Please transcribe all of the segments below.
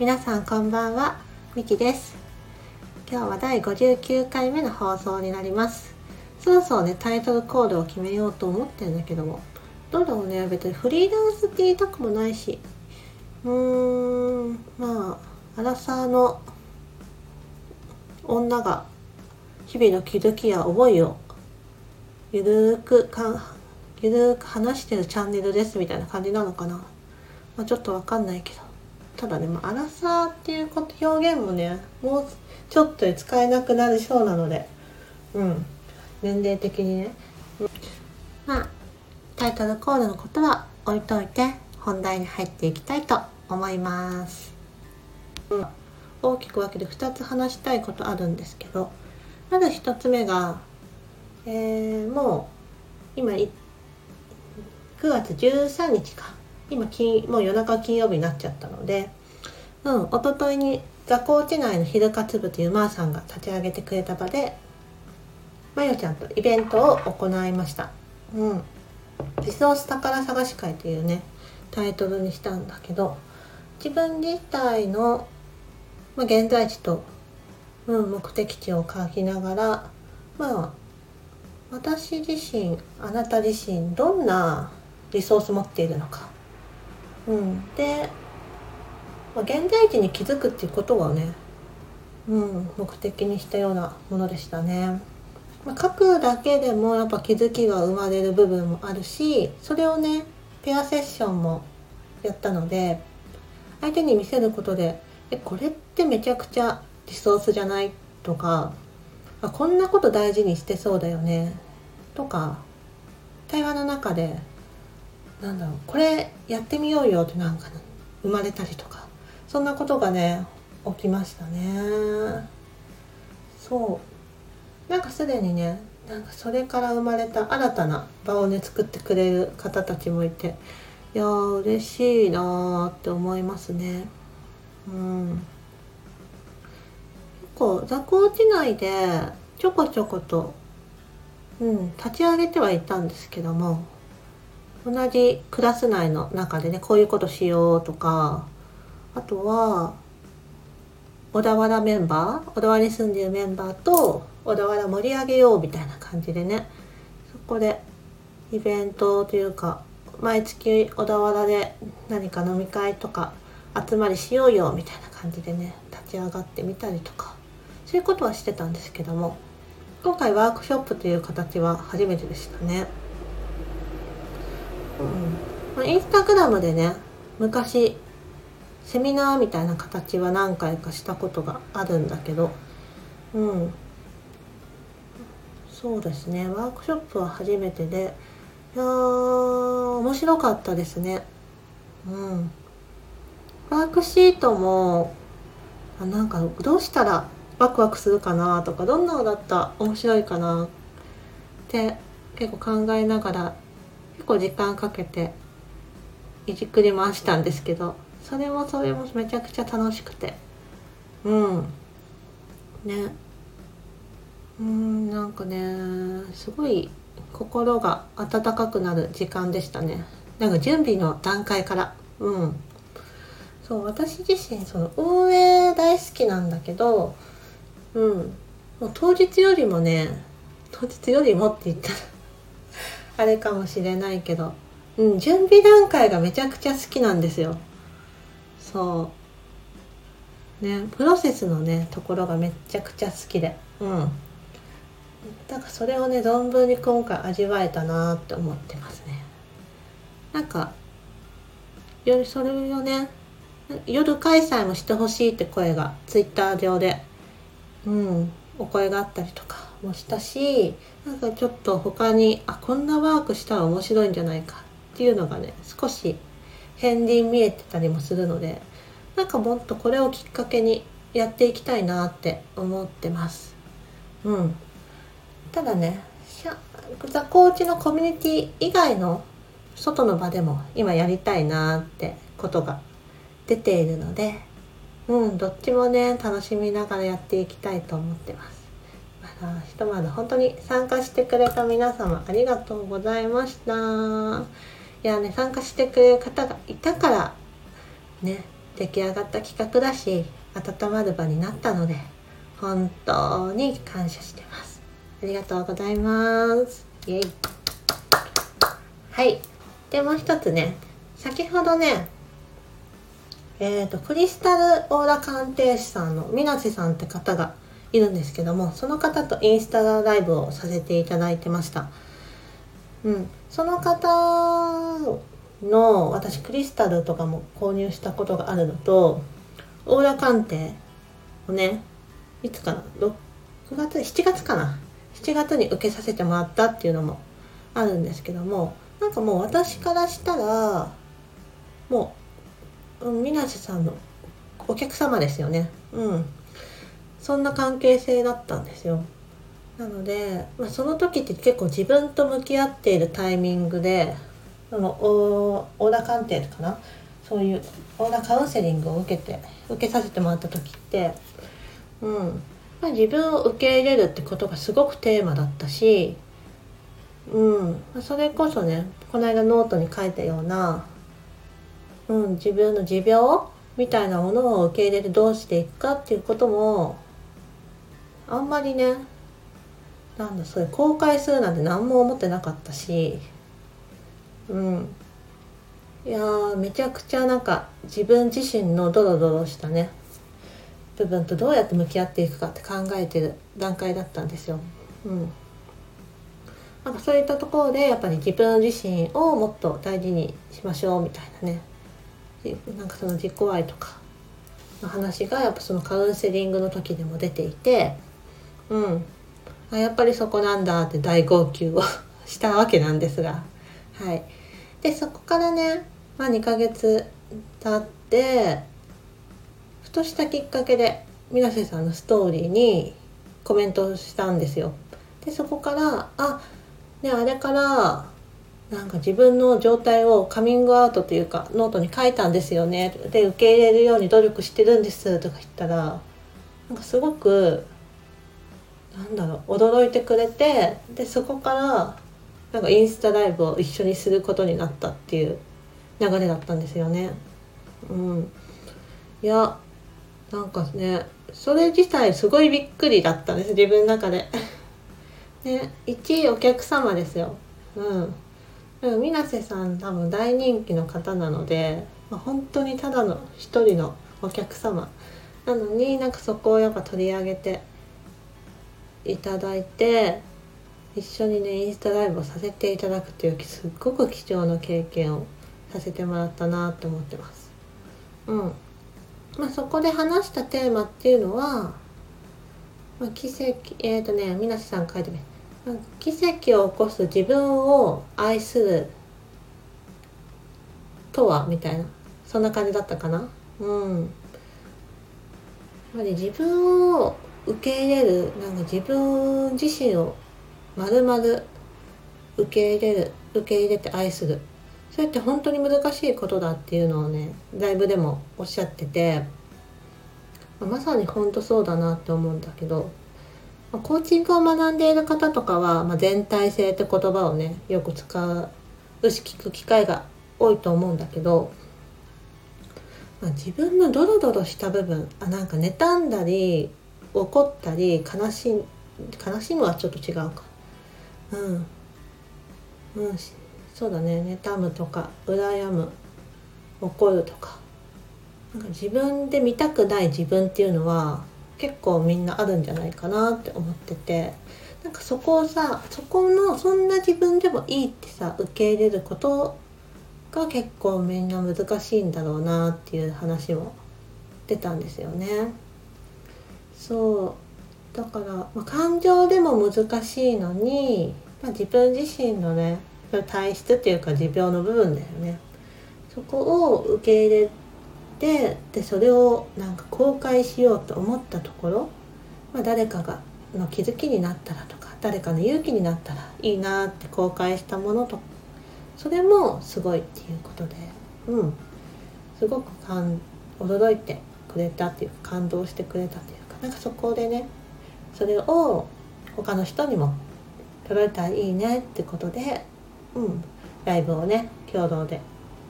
皆さんこんばんはみきです。今日は第59回目の放送になります。そろそろねタイトルコールを決めようと思ってるんだけどもどうだろうね別にフリーランスって言いたくもないし。うーんまあアラサーの女が日々の気づきや思いをゆるーくかゆるーく話してるチャンネルですみたいな感じなのかな、まあ、ちょっとわかんないけど。ただね、まあ、アラサーっていうこと表現もねもうちょっと使えなくなりそうなのでうん。年齢的にね、うん、まあタイトルコールのことは置いといて本題に入っていきたいと思います、うん、大きく分けて2つ話したいことあるんですけどまず1つ目が、えー、もう今9月13日か。今金もう夜中金曜日になっちゃったのでうん一昨日に座高地内の昼活部というまーさんが立ち上げてくれた場でまよちゃんとイベントを行いました。うん。リソース宝探し会というねタイトルにしたんだけど自分自体の、まあ、現在地と、うん、目的地を書きながらまあ私自身あなた自身どんなリソース持っているのかうん、で、まあ、現在地に気づくっていうことはね、うん、目的にしたようなものでしたね。まあ、書くだけでもやっぱ気づきが生まれる部分もあるしそれをねペアセッションもやったので相手に見せることで「えこれってめちゃくちゃリソースじゃない?」とかあ「こんなこと大事にしてそうだよね」とか対話の中でなんだろうこれやってみようよってなんか生まれたりとかそんなことがね起きましたね。そう。なんかすでにねなんかそれから生まれた新たな場をね作ってくれる方たちもいていやー嬉しいなーって思いますね。うん。結構座高地内でちょこちょことうん立ち上げてはいたんですけども同じクラス内の中でねこういうことしようとかあとは小田原メンバー小田原に住んでいるメンバーと小田原盛り上げようみたいな感じでねそこでイベントというか毎月小田原で何か飲み会とか集まりしようよみたいな感じでね立ち上がってみたりとかそういうことはしてたんですけども今回ワークショップという形は初めてでしたね。うん、インスタグラムでね昔セミナーみたいな形は何回かしたことがあるんだけどうん。そうですね。ワークショップは初めてでいや面白かったですね。うん。ワークシートもあなんかどうしたらワクワクするかなとかどんなのだったら面白いかなって結構考えながら結構時間かけていじくり回したんですけどそれもそれもめちゃくちゃ楽しくて。うん。ね。うんなんかねすごい心が温かくなる時間でしたね。なんか準備の段階から。うん。そう私自身その運営大好きなんだけどうん。もう当日よりもね当日よりもって言ったらあれかもしれないけど、うん、準備段階がめちゃくちゃ好きなんですよ。そう。ねプロセスのねところがめちゃくちゃ好きで。うん。だからそれをね存分に今回味わえたなって思ってますね。なんかよりそれをね夜開催もしてほしいって声がツイッター上で。うんお声があったりとか。もしたしなんかちょっと他にあこんなワークしたら面白いんじゃないかっていうのがね少し片鱗見えてたりもするのでなんかもっとこれをきっかけにやっていきたいなって思ってます。うん、ただねザコーチのコミュニティ以外の外の場でも今やりたいなってことが出ているのでうんどっちもね楽しみながらやっていきたいと思ってます。あひとまず本当に参加してくれた皆様ありがとうございました。いやね参加してくれる方がいたからね出来上がった企画だし温まる場になったので本当に感謝してます。ありがとうございます。イエイ。はい。でもう一つね先ほどねえーと、クリスタルオーラ鑑定士さんの水瀬さんって方がいるんですけどもその方とインスタライブをさせていただいてました、うん、その方の私クリスタルとかも購入したことがあるのとオーラ鑑定をねいつかな6月7月かな7月に受けさせてもらったっていうのもあるんですけどもなんかもう私からしたらもう水瀬さんのお客様ですよね。うん。そんな関係性だったんですよ。なので、まあ、その時って結構自分と向き合っているタイミングでそのオーダー鑑定かな？そういうオーダーカウンセリングを受けて受けさせてもらった時ってうん、まあ、自分を受け入れるってことがすごくテーマだったしうん。それこそねこの間ノートに書いたような、うん、自分の持病みたいなものを受け入れてどうしていくかっていうこともあんまりねなんだそれ公開するなんて何も思ってなかったしうん。いやめちゃくちゃなんか自分自身のドロドロしたね部分とどうやって向き合っていくかって考えてる段階だったんですよ。うん。なんかそういったところでやっぱり自分自身をもっと大事にしましょうみたいなね。なんかその自己愛とかの話がやっぱそのカウンセリングの時でも出ていてうん。あやっぱりそこなんだって大号泣をしたわけなんですが。はい。でそこからね、まあ、2ヶ月経ってふとしたきっかけで水瀬さんのストーリーにコメントしたんですよ。でそこからあねあれからなんか自分の状態をカミングアウトというかノートに書いたんですよねで受け入れるように努力してるんですとか言ったらなんかすごくなんだろう驚いてくれてでそこからなんかインスタライブを一緒にすることになったっていう流れだったんですよね。うん、いやなんかねそれ自体すごいびっくりだったんです自分の中で。ね一お客様ですよ。うん水瀬さん多分大人気の方なので、まあ、本当にただの一人のお客様なのになんかそこをやっぱ取り上げていただいて一緒にねインスタライブをさせていただくというすっごく貴重な経験をさせてもらったなと思ってます。うん。まあ、そこで話したテーマっていうのは、まあ、奇跡えっ、ー、とね水瀬さん書いてみ奇跡を起こす自分を愛するとはみたいな。そんな感じだったかな。うん。やっぱり自分を受け入れるなんか自分自身をまるまる受け入れる受け入れて愛する。それって本当に難しいことだっていうのをねライブでもおっしゃっててまさに本当そうだなって思うんだけどコーチングを学んでいる方とかは、まあ、全体性って言葉をねよく使うし聞く機会が多いと思うんだけど、まあ、自分のドロドロした部分あなんか妬んだり怒ったり悲し悲しむはちょっと違うか。うん。うんそうだね。妬むとか羨む怒るとか。なんか自分で見たくない自分っていうのは結構みんなあるんじゃないかなって思ってて。なんかそこをさそこのそんな自分でもいいってさ受け入れることが結構みんな難しいんだろうなっていう話も出たんですよね。そう。だから、まあ、感情でも難しいのに、まあ、自分自身のね体質っていうか持病の部分だよね。そこを受け入れてでそれをなんか公開しようと思ったところ、まあ、誰かがの気づきになったらとか誰かの勇気になったらいいなって公開したものとそれもすごいっていうことでうん。すごく感驚いてくれたっていうか感動してくれたっていうなんかそこでねそれを他の人にも届いたらいいねってことで、うん、ライブをね共同で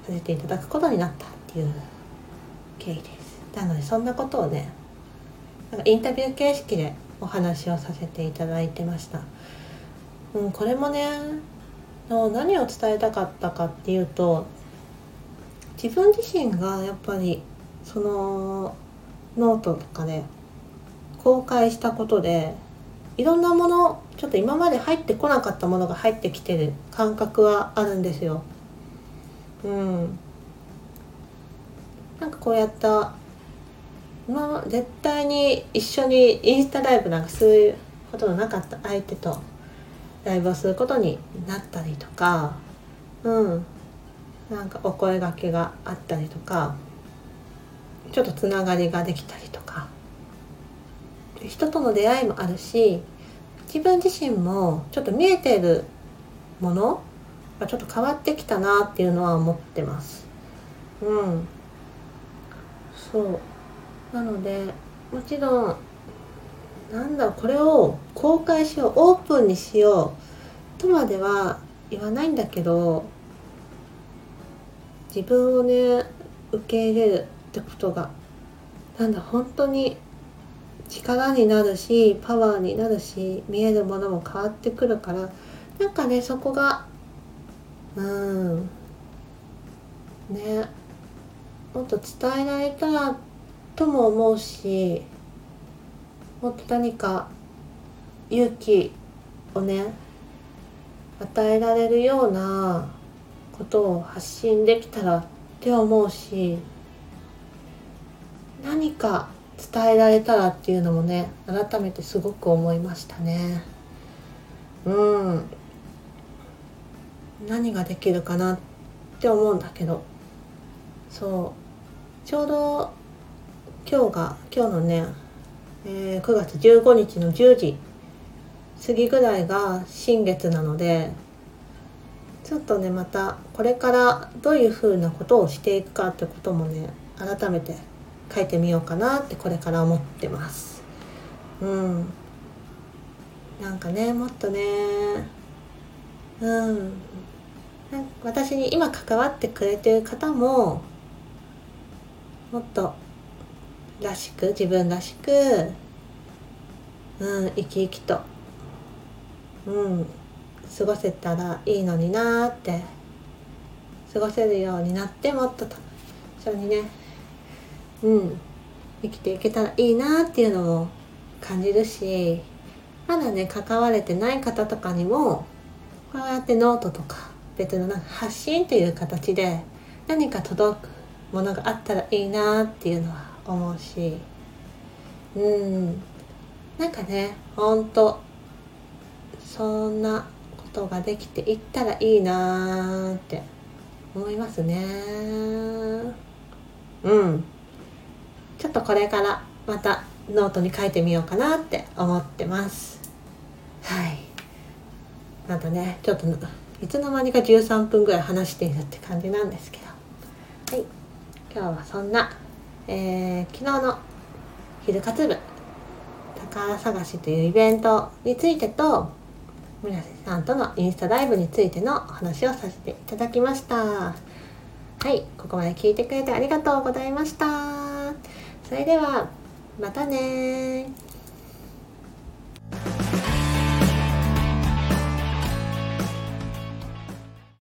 させていただくことになったっていう経緯です。なのでそんなことをねなんかインタビュー形式でお話をさせていただいてました、うん、これもねの何を伝えたかったかっていうと自分自身がやっぱりそのノートとかね公開したことでいろんなものちょっと今まで入ってこなかったものが入ってきてる感覚はあるんですよ。うん。なんかこうやったまあ絶対に一緒にインスタライブなんかすることのなかった相手とライブをすることになったりとかうんなんかお声がけがあったりとかちょっとつながりができたりとか人との出会いもあるし自分自身もちょっと見えてるものがちょっと変わってきたなっていうのは思ってます。うん。そう。なので、もちろん、なんだ、これを公開しよう、オープンにしようとまでは言わないんだけど、自分をね、受け入れるってことが、なんだ、本当に力になるしパワーになるし見えるものも変わってくるからなんかねそこがうん。ね。もっと伝えられたらとも思うしもっと何か勇気をね与えられるようなことを発信できたらって思うし何か伝えられたらっていうのもね改めてすごく思いましたね。うん。何ができるかなって思うんだけど。そう。ちょうど今日が今日のね、えー、9月15日の10時過ぎぐらいが新月なのでちょっとねまたこれからどういうふうなことをしていくかってこともね改めて書いてみようかなってこれから思ってます。うん。なんかねもっとねうん。私に今関わってくれてる方ももっとらしく自分らしくうん生き生きとうん過ごせたらいいのになって過ごせるようになってもっとと一緒にねうん。生きていけたらいいなっていうのも感じるしまだね関われてない方とかにもこうやってノートとか別のなんか発信という形で何か届くものがあったらいいなっていうのは思うしうん。なんかねほんとそんなことができていったらいいなって思いますね。うん。ちょっとこれからまたノートに書いてみようかなって思ってます。はい。なんとねちょっといつの間にか13分ぐらい話しているって感じなんですけど。はい。今日はそんな、えー、昨日の昼活部宝探しというイベントについてと村瀬さんとのインスタライブについてのお話をさせていただきました。はい。ここまで聞いてくれてありがとうございました。それではまたね